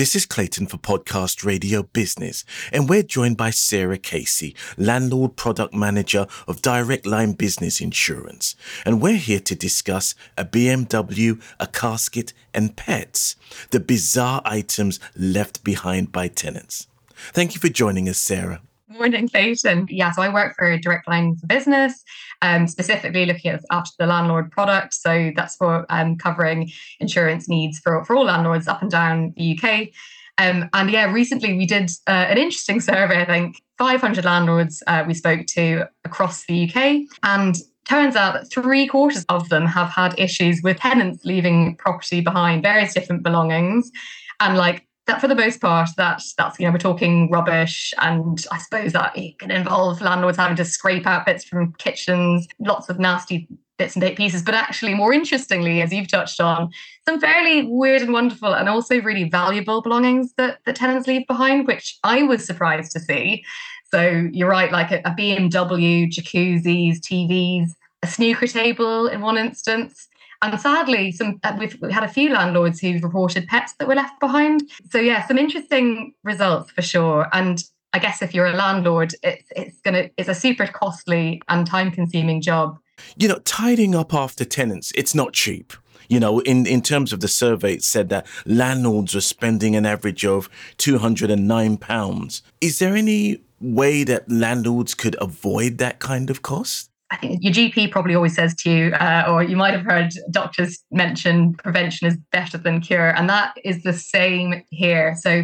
This is Clayton for Podcast Radio Business, and we're joined by Sarah Casey, Landlord Product Manager of Direct Line Business Insurance. And we're here to discuss a BMW, a casket, and pets, the bizarre items left behind by tenants. Thank you for joining us, Sarah. Morning, Clayton. Yeah, so I work for Direct Line for Business, um, specifically looking at after the landlord product. So that's for um, covering insurance needs for, for all landlords up and down the UK. Um, and yeah, recently we did uh, an interesting survey, I think 500 landlords uh, we spoke to across the UK. And turns out that three quarters of them have had issues with tenants leaving property behind, various different belongings. And like that for the most part, that that's you know we're talking rubbish, and I suppose that it can involve landlords having to scrape out bits from kitchens, lots of nasty bits and pieces. But actually, more interestingly, as you've touched on, some fairly weird and wonderful, and also really valuable belongings that the tenants leave behind, which I was surprised to see. So you're right, like a, a BMW, jacuzzis, TVs, a snooker table in one instance. And sadly, some uh, we've, had a few landlords who've reported pets that were left behind. So yeah, some interesting results for sure. And I guess if you're a landlord, it's it's gonna it's a super costly and time consuming job. You know, tidying up after tenants, it's not cheap. You know, in, in terms of the survey, it said that landlords were spending an average of £209. Is there any way that landlords could avoid that kind of cost? I think your GP probably always says to you, uh, or you might have heard doctors mention prevention is better than cure. And that is the same here. So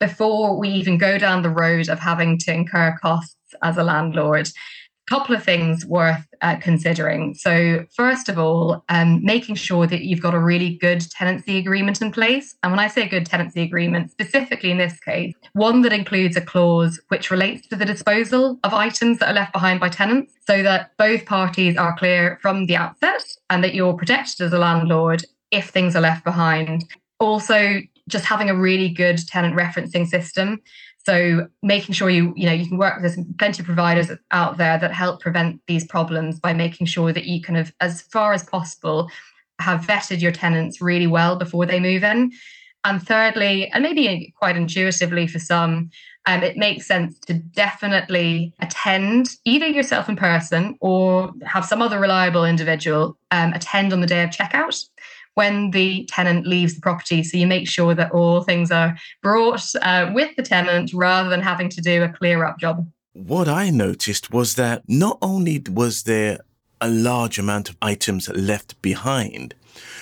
before we even go down the road of having to incur costs as a landlord, couple of things worth uh, considering. So, first of all, um, making sure that you've got a really good tenancy agreement in place. And when I say good tenancy agreement, specifically in this case, one that includes a clause which relates to the disposal of items that are left behind by tenants, so that both parties are clear from the outset and that you're protected as a landlord if things are left behind. Also, just having a really good tenant referencing system so making sure you, you know, you can work with there's plenty of providers out there that help prevent these problems by making sure that you kind of, as far as possible, have vetted your tenants really well before they move in. And thirdly, and maybe quite intuitively for some, um, it makes sense to definitely attend either yourself in person or have some other reliable individual um, attend on the day of checkout when the tenant leaves the property. So you make sure that all things are brought uh, with the tenant rather than having to do a clear up job. What I noticed was that not only was there a large amount of items left behind,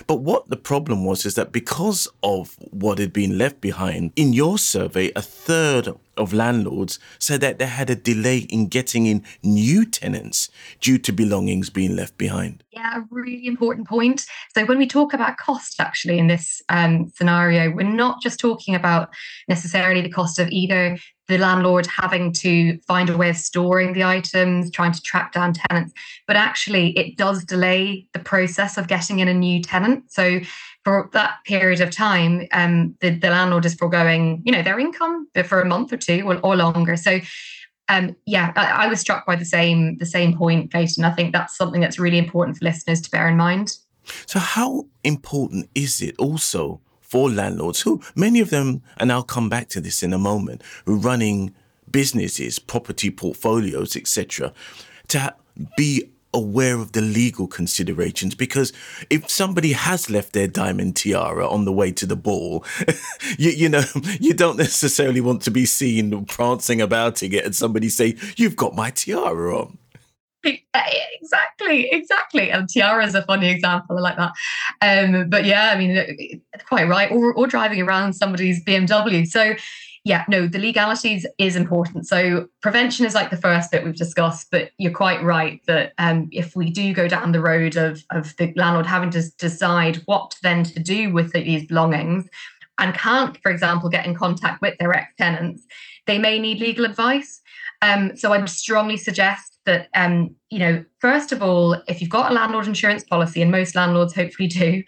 but what the problem was is that because of what had been left behind, in your survey, a third of landlords said that they had a delay in getting in new tenants due to belongings being left behind. Yeah, a really important point. So, when we talk about cost, actually, in this um, scenario, we're not just talking about necessarily the cost of either the landlord having to find a way of storing the items, trying to track down tenants, but actually, it does delay the process of getting in a new tenant. So, for that period of time, um, the, the landlord is foregoing, you know, their income for a month or two or, or longer. So, um, yeah, I, I, was struck by the same the same point, Clayton. I think that's something that's really important for listeners to bear in mind. So, how important is it also for landlords who many of them, and I'll come back to this in a moment, who running businesses, property portfolios, etc., to be aware of the legal considerations because if somebody has left their diamond tiara on the way to the ball, you, you know, you don't necessarily want to be seen prancing about it and somebody say, You've got my tiara on. Exactly, exactly. And tiara is a funny example like that. Um, but yeah, I mean, quite right. Or, or driving around somebody's BMW. So yeah, no, the legalities is important. So prevention is like the first bit we've discussed, but you're quite right that um, if we do go down the road of of the landlord having to decide what then to do with these belongings, and can't, for example, get in contact with their ex tenants, they may need legal advice. Um, so I'd strongly suggest that um, you know, first of all, if you've got a landlord insurance policy, and most landlords hopefully do,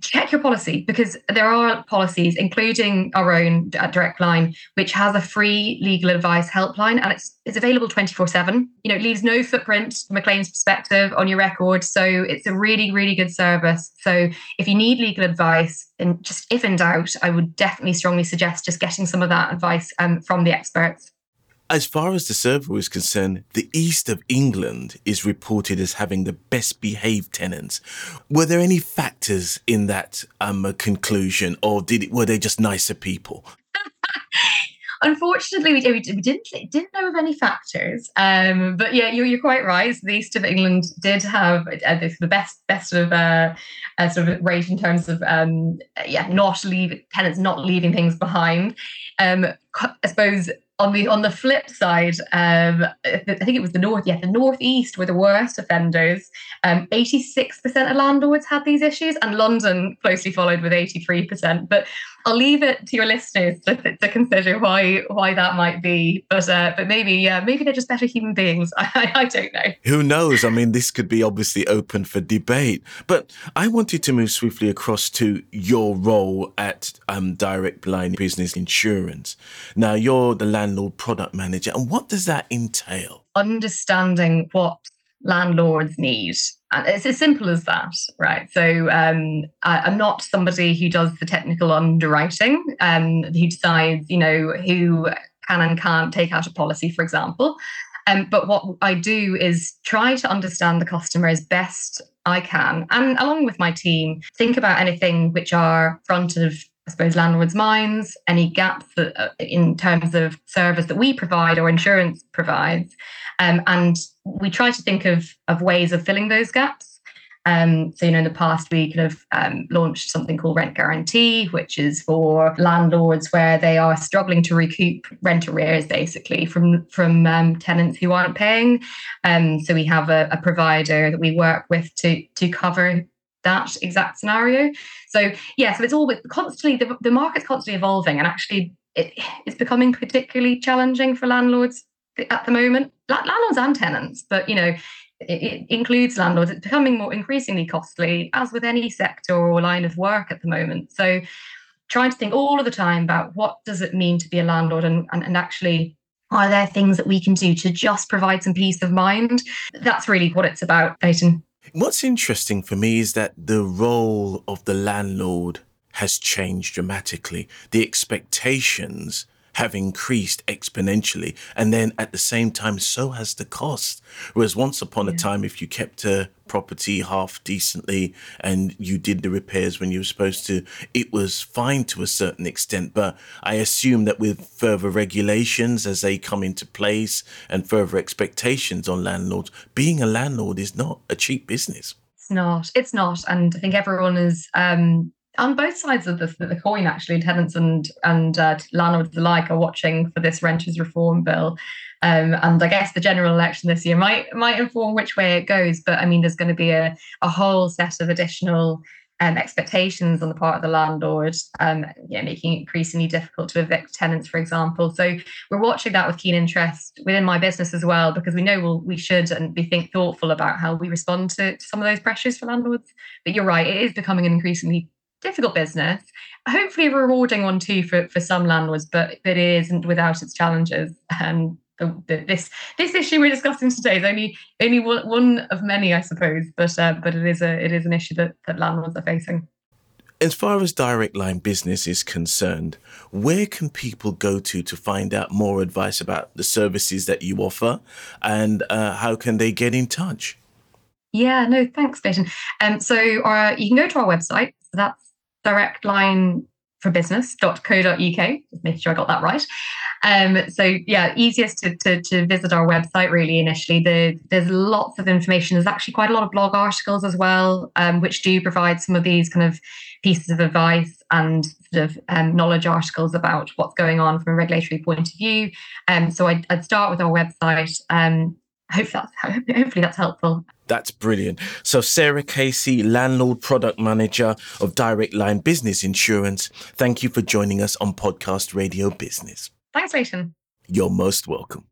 check your policy because there are policies, including our own at Direct Line, which has a free legal advice helpline and it's it's available 24-7. You know, it leaves no footprint from a claims perspective on your record. So it's a really, really good service. So if you need legal advice, and just if in doubt, I would definitely strongly suggest just getting some of that advice um, from the experts. As far as the survey is concerned, the east of England is reported as having the best behaved tenants. Were there any factors in that um, conclusion, or did were they just nicer people? Unfortunately, we, we, didn't didn't know of any factors. Um, but yeah, you're, you're quite right. The east of England did have uh, the best best of uh, uh, sort of rate in terms of um, yeah, not leave tenants not leaving things behind. Um, I suppose on the on the flip side, um, I think it was the north. Yeah, the northeast were the worst offenders. Um, eighty-six percent of landlords had these issues, and London closely followed with eighty-three percent. But I'll leave it to your listeners to, to consider why why that might be. But uh, but maybe yeah, maybe they're just better human beings. I, I don't know. Who knows? I mean, this could be obviously open for debate. But I wanted to move swiftly across to your role at um, Direct Line Business Insurance. Now you're the landlord product manager. And what does that entail? Understanding what landlords need. And it's as simple as that, right? So um, I, am not somebody who does the technical underwriting, um, who decides, you know, who can and can't take out a policy, for example. Um, but what I do is try to understand the customer as best I can, and along with my team, think about anything which are front of I suppose, landlords' minds, any gaps that, uh, in terms of service that we provide or insurance provides. Um, and we try to think of, of ways of filling those gaps. Um, so, you know, in the past, we kind of um, launched something called Rent Guarantee, which is for landlords where they are struggling to recoup rent arrears, basically, from from um, tenants who aren't paying. Um, so, we have a, a provider that we work with to to cover that exact scenario. So yeah, so it's all constantly the, the market's constantly evolving, and actually it, it's becoming particularly challenging for landlords at the moment. Landlords and tenants, but you know. It, it includes landlords. It's becoming more increasingly costly, as with any sector or line of work at the moment. So, trying to think all of the time about what does it mean to be a landlord, and, and, and actually are there things that we can do to just provide some peace of mind? That's really what it's about, Clayton. What's interesting for me is that the role of the landlord has changed dramatically. The expectations have increased exponentially. And then at the same time, so has the cost. Whereas once upon yeah. a time, if you kept a property half decently and you did the repairs when you were supposed to, it was fine to a certain extent. But I assume that with further regulations as they come into place and further expectations on landlords, being a landlord is not a cheap business. It's not. It's not. And I think everyone is um, on both sides of the, the coin, actually, tenants and and uh, landlords alike are watching for this renters reform bill. Um, and I guess the general election this year might might inform which way it goes. But I mean, there's going to be a, a whole set of additional um, expectations on the part of the landlord, um, yeah, making it increasingly difficult to evict tenants, for example. So we're watching that with keen interest within my business as well, because we know we'll, we should and be think thoughtful about how we respond to, to some of those pressures for landlords. But you're right, it is becoming an increasingly difficult business, hopefully a rewarding one too for, for some landlords, but but it isn't without its challenges. And the, the, this this issue we're discussing today is only only one, one of many, I suppose, but uh, but it is a it is an issue that, that landlords are facing. As far as direct line business is concerned, where can people go to to find out more advice about the services that you offer, and uh, how can they get in touch? Yeah, no, thanks, Clayton. Um, so uh, you can go to our website. So that's directlineforbusiness.co.uk. Just making sure I got that right. Um, so yeah, easiest to, to, to, visit our website really initially. The, there's lots of information. There's actually quite a lot of blog articles as well, um, which do provide some of these kind of pieces of advice and sort of um, knowledge articles about what's going on from a regulatory point of view. Um, so I'd, I'd, start with our website. Um, hope that's, hopefully that's helpful. That's brilliant. So, Sarah Casey, Landlord Product Manager of Direct Line Business Insurance, thank you for joining us on Podcast Radio Business. Thanks, Clayton. You're most welcome.